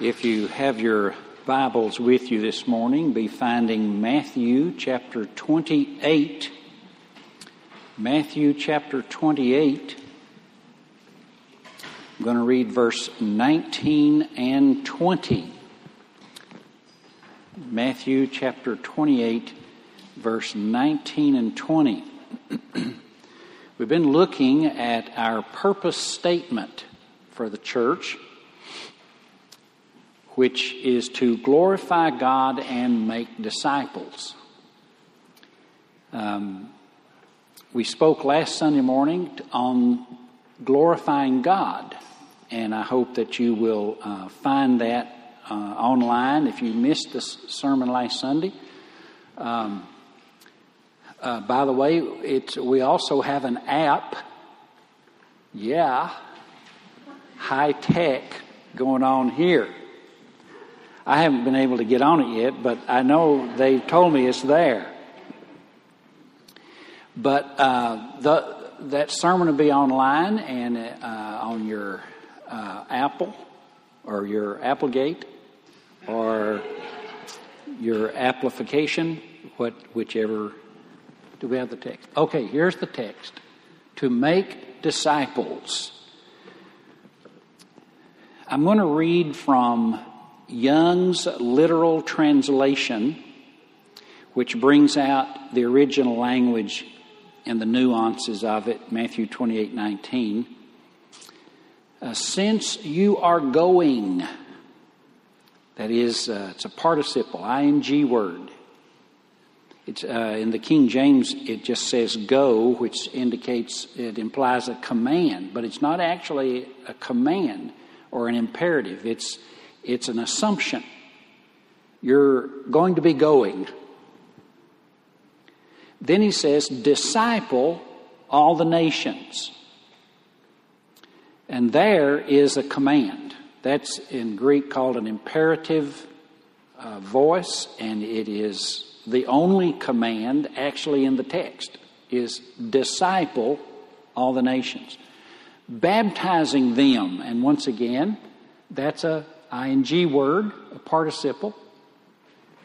If you have your Bibles with you this morning, be finding Matthew chapter 28. Matthew chapter 28. I'm going to read verse 19 and 20. Matthew chapter 28, verse 19 and 20. We've been looking at our purpose statement for the church which is to glorify God and make disciples. Um, we spoke last Sunday morning on glorifying God, and I hope that you will uh, find that uh, online if you missed the sermon last Sunday. Um, uh, by the way, it's, we also have an app. Yeah, high tech going on here. I haven't been able to get on it yet, but I know they've told me it's there. But uh, the, that sermon will be online and uh, on your uh, Apple or your Applegate or your application, what, whichever. Do we have the text? Okay, here's the text. To make disciples. I'm going to read from Young's literal translation, which brings out the original language and the nuances of it, Matthew 28 19. Uh, since you are going, that is, uh, it's a participle, ing word. It's, uh, in the King James, it just says go, which indicates it implies a command, but it's not actually a command or an imperative. It's it's an assumption. You're going to be going. Then he says, disciple all the nations. And there is a command. That's in Greek called an imperative uh, voice, and it is the only command actually in the text is disciple all the nations. Baptizing them, and once again, that's a ing word, a participle,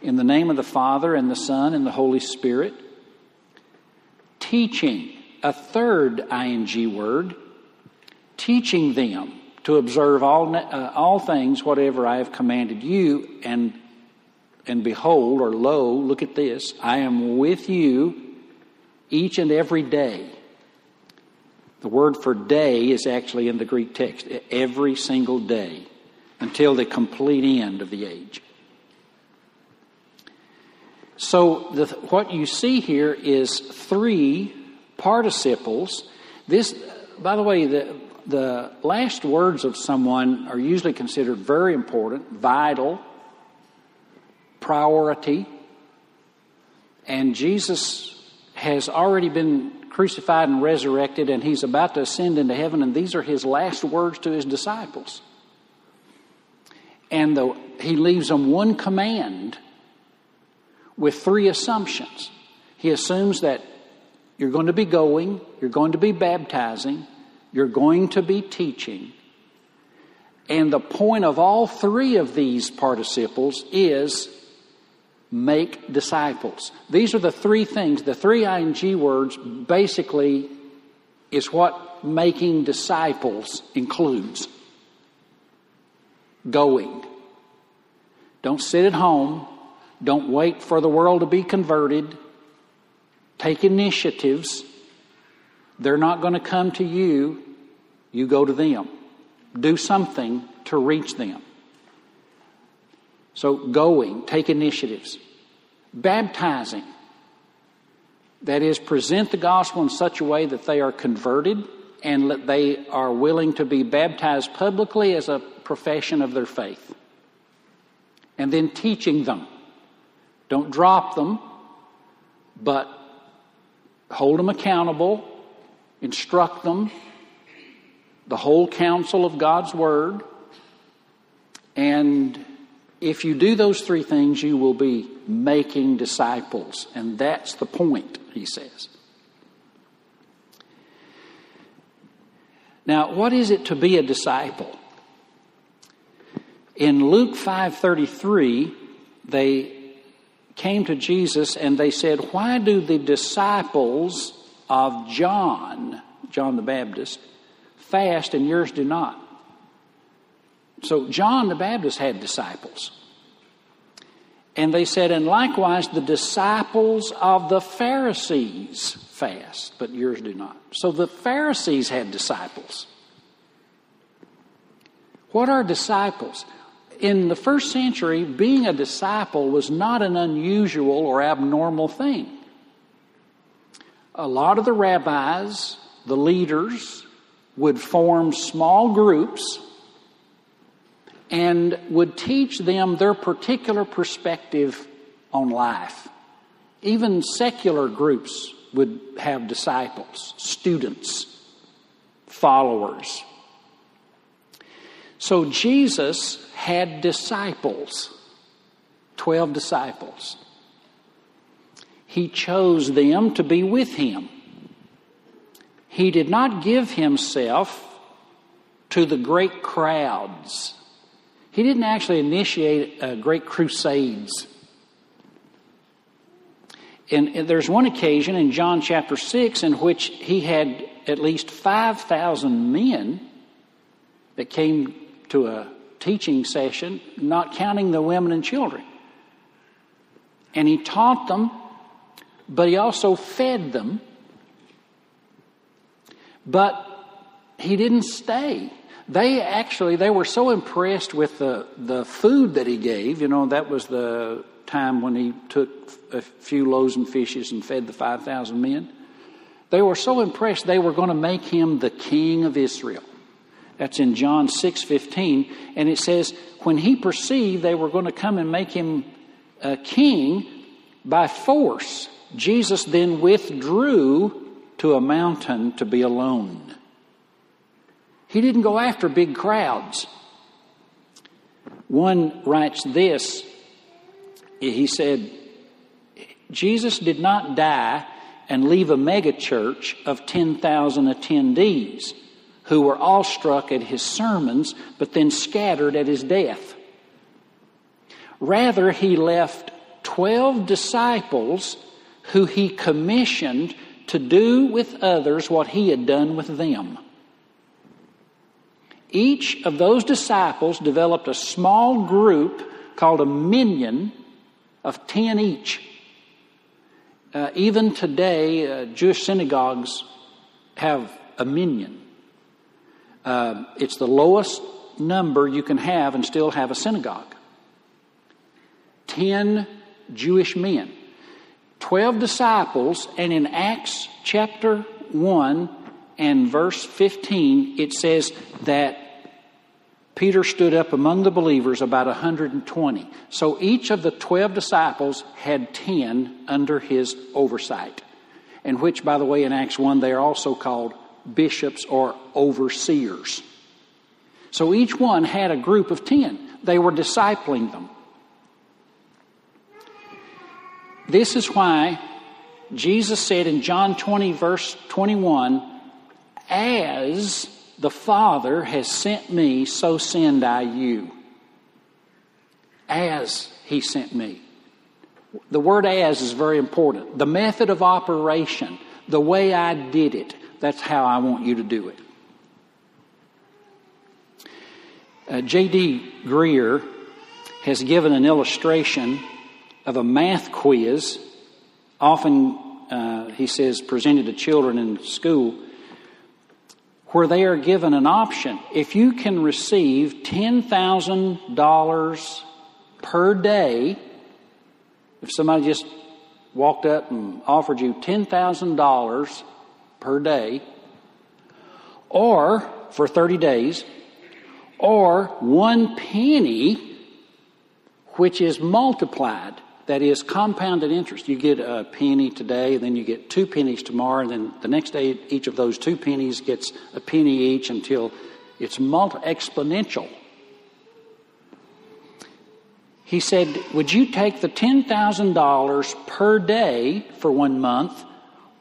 in the name of the Father and the Son and the Holy Spirit. Teaching, a third ing word, teaching them to observe all, uh, all things whatever I have commanded you, and, and behold, or lo, look at this, I am with you each and every day. The word for day is actually in the Greek text, every single day until the complete end of the age. So, the, what you see here is three participles. This, by the way, the, the last words of someone are usually considered very important, vital, priority. And Jesus has already been crucified and resurrected, and he's about to ascend into heaven, and these are his last words to his disciples and the, he leaves them one command with three assumptions. He assumes that you're going to be going, you're going to be baptizing, you're going to be teaching. And the point of all three of these participles is make disciples. These are the three things. The three ing words basically is what making disciples includes going. Don't sit at home. Don't wait for the world to be converted. Take initiatives. They're not going to come to you. You go to them. Do something to reach them. So, going, take initiatives. Baptizing. That is, present the gospel in such a way that they are converted and that they are willing to be baptized publicly as a profession of their faith. And then teaching them. Don't drop them, but hold them accountable, instruct them, the whole counsel of God's Word. And if you do those three things, you will be making disciples. And that's the point, he says. Now, what is it to be a disciple? In Luke 5:33, they came to Jesus and they said, "Why do the disciples of John, John the Baptist, fast and yours do not?" So John the Baptist had disciples. And they said, and likewise the disciples of the Pharisees fast, but yours do not. So the Pharisees had disciples. What are disciples? In the first century, being a disciple was not an unusual or abnormal thing. A lot of the rabbis, the leaders, would form small groups and would teach them their particular perspective on life. Even secular groups would have disciples, students, followers. So Jesus had disciples, 12 disciples. He chose them to be with him. He did not give himself to the great crowds he didn't actually initiate uh, great crusades. And, and there's one occasion in John chapter 6 in which he had at least 5,000 men that came to a teaching session, not counting the women and children. And he taught them, but he also fed them. But he didn't stay they actually they were so impressed with the the food that he gave. You know, that was the time when he took a few loaves and fishes and fed the five thousand men. They were so impressed they were going to make him the king of Israel. That's in John six fifteen, and it says when he perceived they were going to come and make him a king by force, Jesus then withdrew to a mountain to be alone. He didn't go after big crowds. One writes this he said, Jesus did not die and leave a megachurch of 10,000 attendees who were awestruck at his sermons but then scattered at his death. Rather, he left 12 disciples who he commissioned to do with others what he had done with them. Each of those disciples developed a small group called a minyan of 10 each. Uh, even today, uh, Jewish synagogues have a minyan. Uh, it's the lowest number you can have and still have a synagogue. 10 Jewish men, 12 disciples, and in Acts chapter 1 and verse 15, it says that Peter stood up among the believers, about 120. So each of the 12 disciples had 10 under his oversight. And which, by the way, in Acts 1, they are also called bishops or overseers. So each one had a group of 10. They were discipling them. This is why Jesus said in John 20, verse 21, as the Father has sent me, so send I you. As He sent me. The word as is very important. The method of operation, the way I did it, that's how I want you to do it. Uh, J.D. Greear has given an illustration of a math quiz, often, uh, he says, presented to children in school where they are given an option. If you can receive $10,000 per day, if somebody just walked up and offered you $10,000 per day, or for 30 days, or one penny, which is multiplied that is compounded interest. You get a penny today, then you get two pennies tomorrow, and then the next day each of those two pennies gets a penny each until it's multi exponential. He said, Would you take the $10,000 per day for one month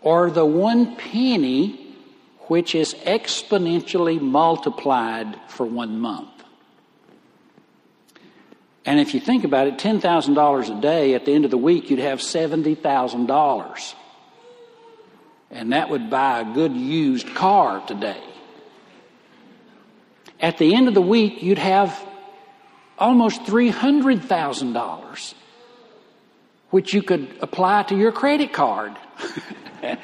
or the one penny which is exponentially multiplied for one month? And if you think about it, $10,000 a day at the end of the week, you'd have $70,000. And that would buy a good used car today. At the end of the week, you'd have almost $300,000, which you could apply to your credit card.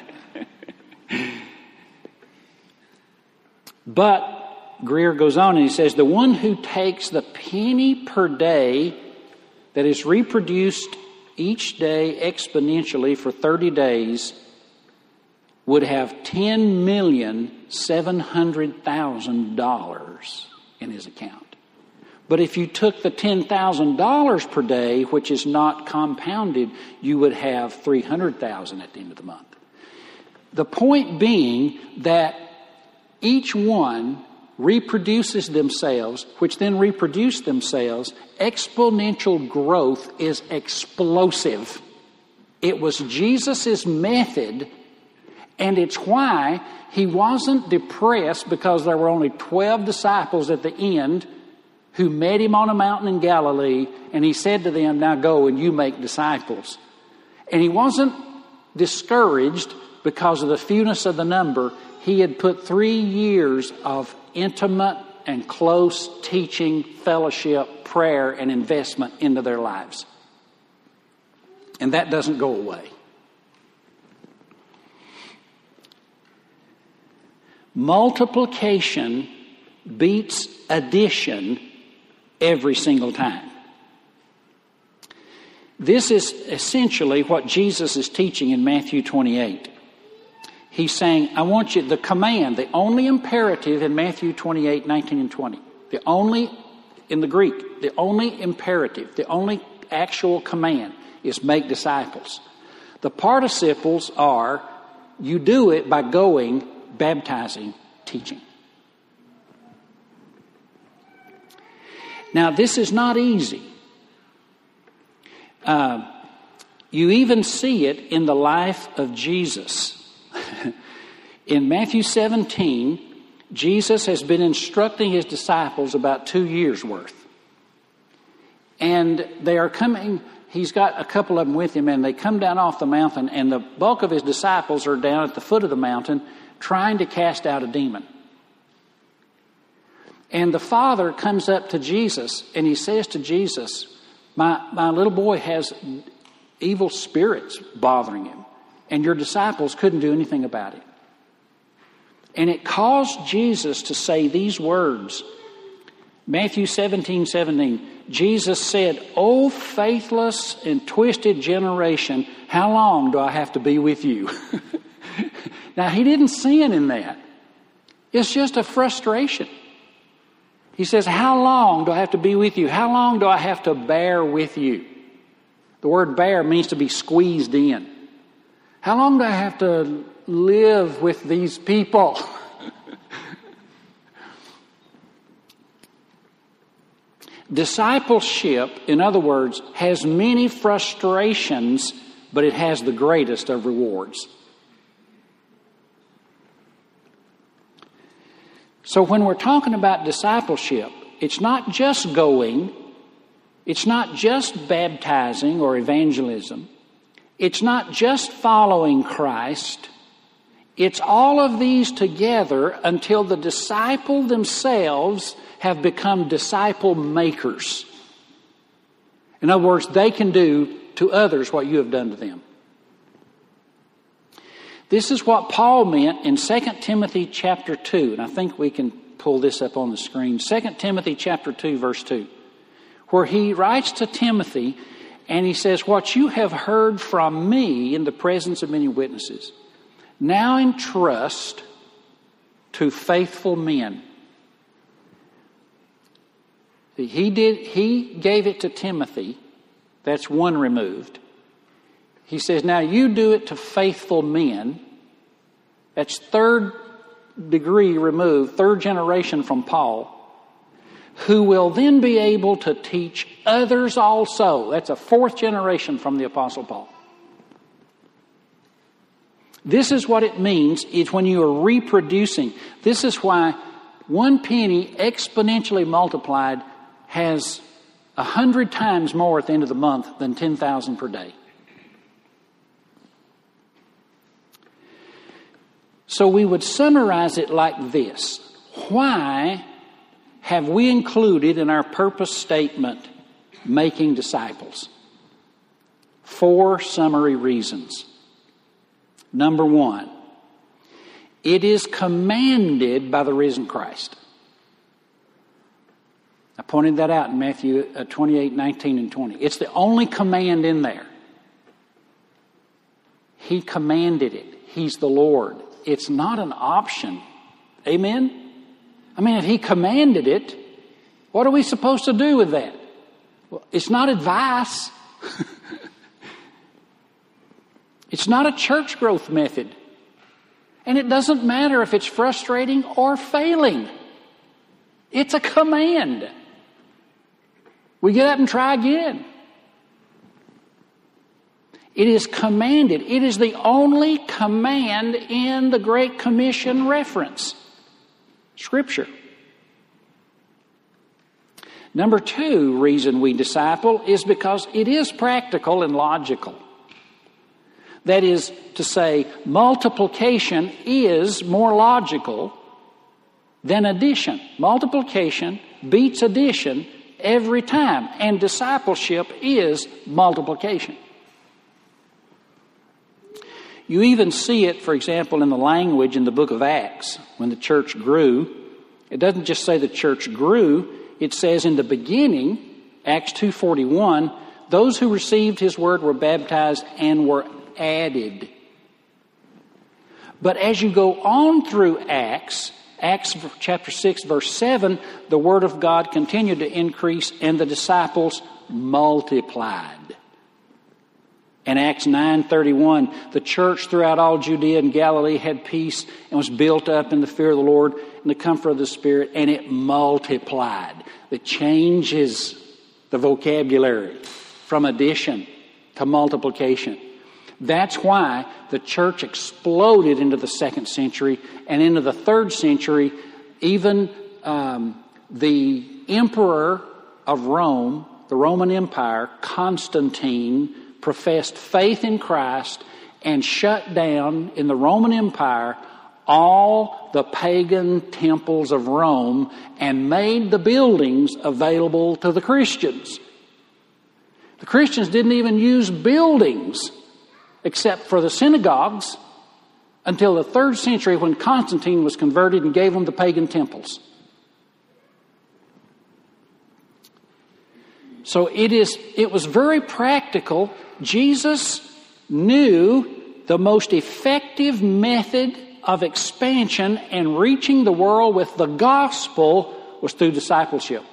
but Greear goes on and he says, The one who takes the penny per day that is reproduced each day exponentially for 30 days would have $10,700,000 in his account. But if you took the $10,000 per day, which is not compounded, you would have 300,000 at the end of the month. The point being that each one reproduces themselves, which then reproduce themselves, exponential growth is explosive. It was Jesus' method, and it's why he wasn't depressed because there were only 12 disciples at the end who met him on a mountain in Galilee, and he said to them, Now go and you make disciples. And he wasn't discouraged because of the fewness of the number. He had put three years of intimate and close teaching, fellowship, prayer, and investment into their lives. And that doesn't go away. Multiplication beats addition every single time. This is essentially what Jesus is teaching in Matthew 28. He's saying, I want you, the command, the only imperative in Matthew 28, 19 and 20, the only, in the Greek, the only imperative, the only actual command is make disciples. The participles are, you do it by going, baptizing, teaching. Now, this is not easy. Uh, you even see it in the life of Jesus. in Matthew 17, Jesus has been instructing his disciples about two years' worth. And they are coming, he's got a couple of them with him, and they come down off the mountain, and the bulk of his disciples are down at the foot of the mountain trying to cast out a demon. And the father comes up to Jesus and he says to Jesus, My, my little boy has evil spirits bothering him, and your disciples couldn't do anything about it. And it caused Jesus to say these words Matthew 17 17. Jesus said, O faithless and twisted generation, how long do I have to be with you? now, he didn't sin in that, it's just a frustration. He says, How long do I have to be with you? How long do I have to bear with you? The word bear means to be squeezed in. How long do I have to live with these people? Discipleship, in other words, has many frustrations, but it has the greatest of rewards. So when we're talking about discipleship, it's not just going, it's not just baptizing or evangelism, it's not just following Christ. It's all of these together until the disciple themselves have become disciple makers. In other words, they can do to others what you have done to them. This is what Paul meant in 2 Timothy chapter 2, and I think we can pull this up on the screen. 2 Timothy chapter 2 verse 2, where he writes to Timothy and he says, "What you have heard from me in the presence of many witnesses, now entrust to faithful men." He did he gave it to Timothy. That's one removed. He says, Now you do it to faithful men. That's third degree removed, third generation from Paul, who will then be able to teach others also. That's a fourth generation from the Apostle Paul. This is what it means is when you are reproducing. This is why one penny exponentially multiplied has a hundred times more at the end of the month than 10,000 per day. So we would summarize it like this Why have we included in our purpose statement making disciples? Four summary reasons. Number one, it is commanded by the risen Christ. I pointed that out in Matthew uh, 28 19 and 20. It's the only command in there. He commanded it, He's the Lord. It's not an option. Amen? I mean, if He commanded it, what are we supposed to do with that? Well, it's not advice. it's not a church growth method. And it doesn't matter if it's frustrating or failing. It's a command. We get up and try again. It is commanded. It is the only command in the Great Commission reference Scripture. Number two reason we disciple is because it is practical and logical. That is to say, multiplication is more logical than addition. Multiplication beats addition every time, and discipleship is multiplication. You even see it, for example, in the language in the book of Acts when the church grew. It doesn't just say the church grew, it says in the beginning, Acts 2:41, those who received his word were baptized and were added. But as you go on through Acts, Acts chapter 6 verse 7, the word of God continued to increase and the disciples multiplied. In Acts 9:31, the church throughout all Judea and Galilee had peace and was built up in the fear of the Lord and the comfort of the Spirit, and it multiplied. It changes the vocabulary from addition to multiplication. That's why the church exploded into the second century and into the third century. Even um, the emperor of Rome, the Roman Empire, Constantine, professed faith in Christ and shut down in the Roman Empire all the pagan temples of Rome and made the buildings available to the Christians. The Christians didn't even use buildings except for the synagogues until the third century when Constantine was converted and gave them the pagan temples. So it is it was very practical. Jesus knew the most effective method of expansion and reaching the world with the gospel was through discipleship.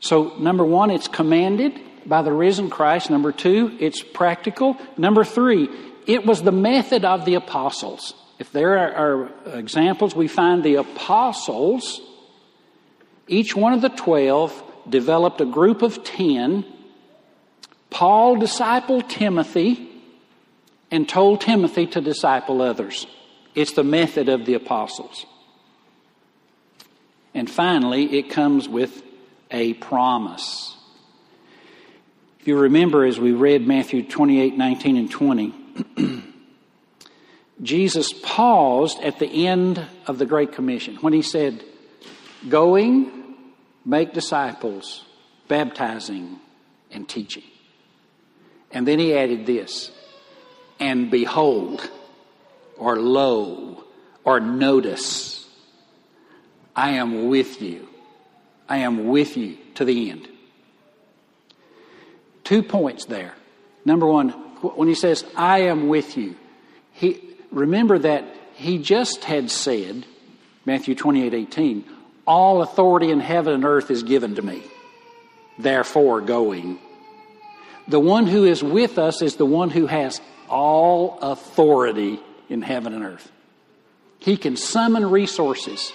So number 1 it's commanded by the risen Christ. Number two, it's practical. Number three, it was the method of the apostles. If there are, are examples, we find the apostles, each one of the twelve developed a group of ten. Paul discipled Timothy and told Timothy to disciple others. It's the method of the apostles. And finally, it comes with a promise. If you remember, as we read Matthew 28 19 and 20, Jesus paused at the end of the Great Commission when he said, Going, make disciples, baptizing, and teaching. And then he added this, and behold, or lo, or notice, I am with you. I am with you to the end. Two points there. Number one, when he says, I am with you, he, remember that he just had said, Matthew 28 18, all authority in heaven and earth is given to me. Therefore, going. The one who is with us is the one who has all authority in heaven and earth. He can summon resources.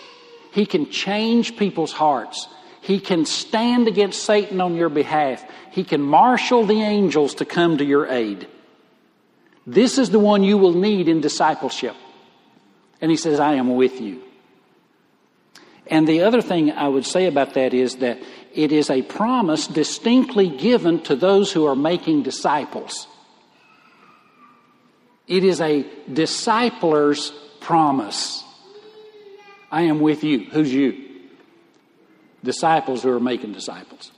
He can change people's hearts. He can stand against Satan on your behalf. He can marshal the angels to come to your aid. This is the one you will need in discipleship. And he says, I am with you. And the other thing I would say about that is that it is a promise distinctly given to those who are making disciples. It is a discipler's promise. I am with you. Who's you? Disciples who are making disciples.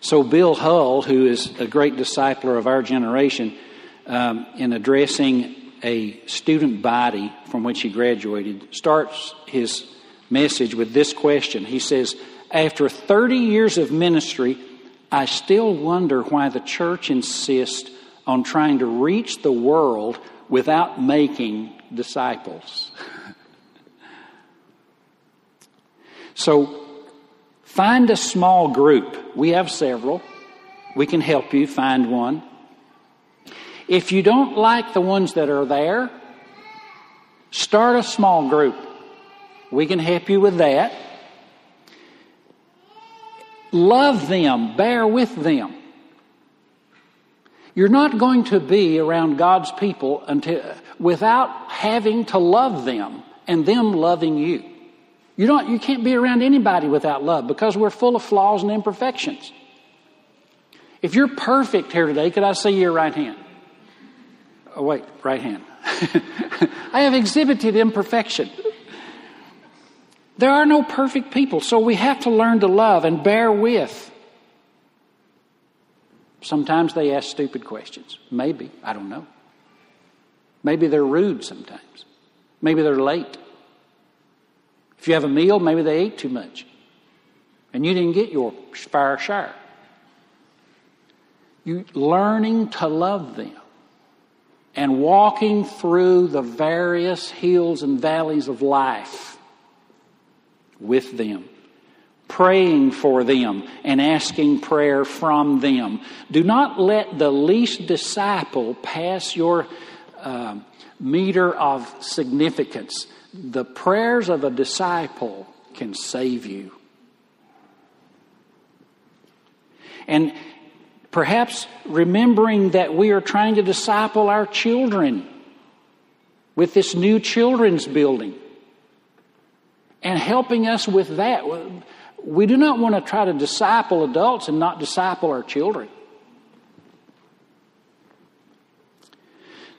So, Bill Hull, who is a great discipler of our generation, um, in addressing a student body from which he graduated, starts his message with this question. He says, After 30 years of ministry, I still wonder why the church insists on trying to reach the world without making disciples. so, find a small group. We have several. We can help you find one. If you don't like the ones that are there, start a small group. We can help you with that. Love them, bear with them. You're not going to be around God's people until, without having to love them and them loving you. You, don't, you can't be around anybody without love because we're full of flaws and imperfections. If you're perfect here today, could I see your right hand? Oh, wait, right hand. I have exhibited imperfection. There are no perfect people, so we have to learn to love and bear with. Sometimes they ask stupid questions. Maybe. I don't know. Maybe they're rude sometimes. Maybe they're late. If you have a meal, maybe they ate too much. And you didn't get your fair share. You learning to love them and walking through the various hills and valleys of life with them, praying for them, and asking prayer from them. Do not let the least disciple pass your uh, meter of significance. The prayers of a disciple can save you. And perhaps remembering that we are trying to disciple our children with this new children's building and helping us with that. We do not want to try to disciple adults and not disciple our children.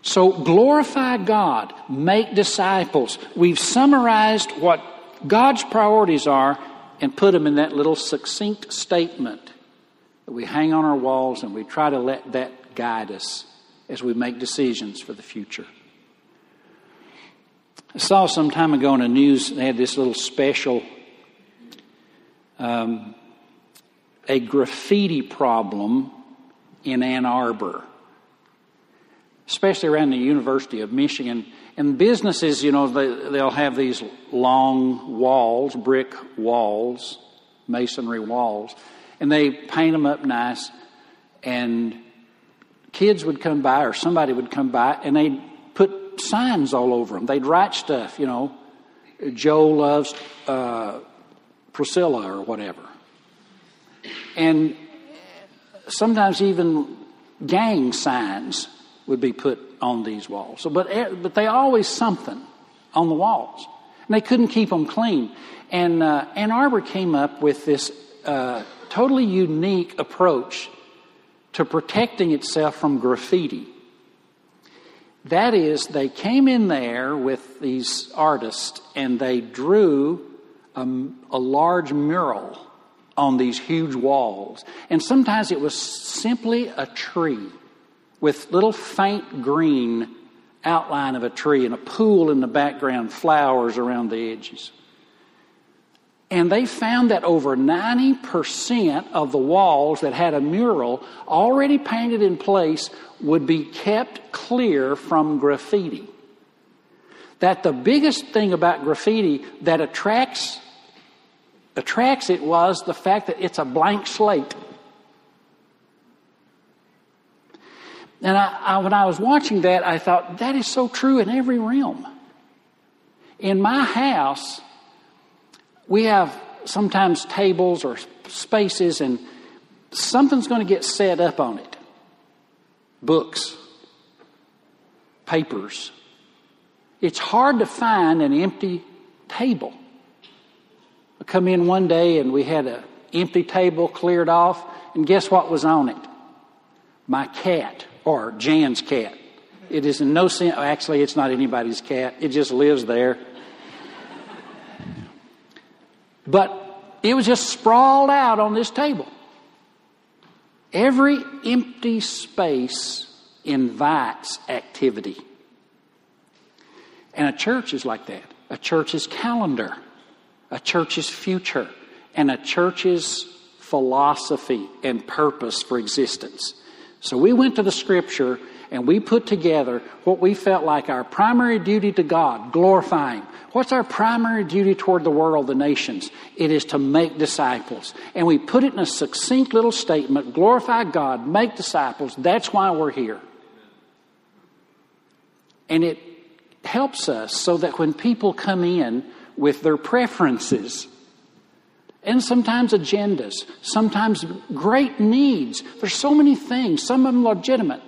So glorify God, make disciples. We've summarized what God's priorities are and put them in that little succinct statement that we hang on our walls and we try to let that guide us as we make decisions for the future. I saw some time ago in the news, they had this little special, um, a graffiti problem in Ann Arbor, especially around the University of Michigan. And businesses, you know, they, they'll have these long walls, brick walls, masonry walls, and they paint them up nice. And kids would come by, or somebody would come by, and they'd put signs all over them. They'd write stuff, you know, Joe loves uh, Priscilla or whatever. And sometimes even gang signs would be put on these walls. So, but, eh, but they always something on the walls. And they couldn't keep them clean. And uh, Ann Arbor came up with this uh, totally unique approach to protecting itself from graffiti. That is, they came in there with these artists and they drew a, a, large mural on these huge walls. And sometimes it was simply a tree with little faint green outline of a tree and a pool in the background, flowers around the edges. And they found that over 90% of the walls that had a mural already painted in place would be kept clear from graffiti. That the biggest thing about graffiti that attracts attracts it was the fact that it's a blank slate. And I, I, when I was watching that, I thought, that is so true in every realm. In my house, we have sometimes tables or spaces, and something's going to get set up on it books, papers, It's hard to find an empty table. I come in one day and we had an empty table cleared off, and guess what was on it? My cat, or Jan's cat. It is in no sense, actually, it's not anybody's cat, it just lives there. But it was just sprawled out on this table. Every empty space invites activity. And a church is like that. A church's calendar, a church's future, and a church's philosophy and purpose for existence. So we went to the scripture and we put together what we felt like our primary duty to God, glorifying. What's our primary duty toward the world, the nations? It is to make disciples. And we put it in a succinct little statement glorify God, make disciples. That's why we're here. And it helps us so that when people come in with their preferences, and sometimes agendas, sometimes great needs. There's so many things, some of them legitimate.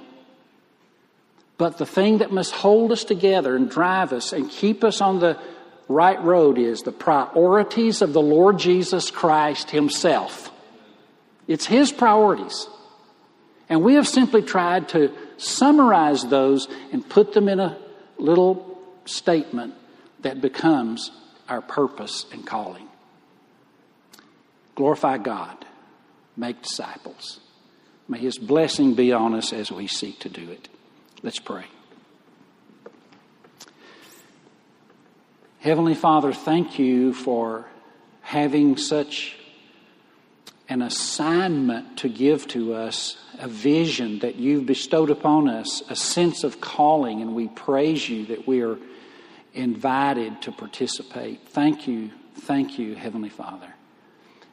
But the thing that must hold us together and drive us and keep us on the right road is the priorities of the Lord Jesus Christ Himself. It's His priorities. And we have simply tried to summarize those and put them in a little statement that becomes our purpose and calling. Glorify God, make disciples. May His blessing be on us as we seek to do it. Let's pray. Heavenly Father, thank you for having such an assignment to give to us, a vision that you've bestowed upon us, a sense of calling, and we praise you that we are invited to participate. Thank you, thank you, Heavenly Father.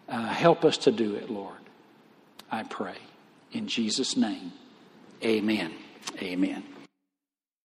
Uh, help us to do it, Lord. I pray. In Jesus' name, amen. Amen.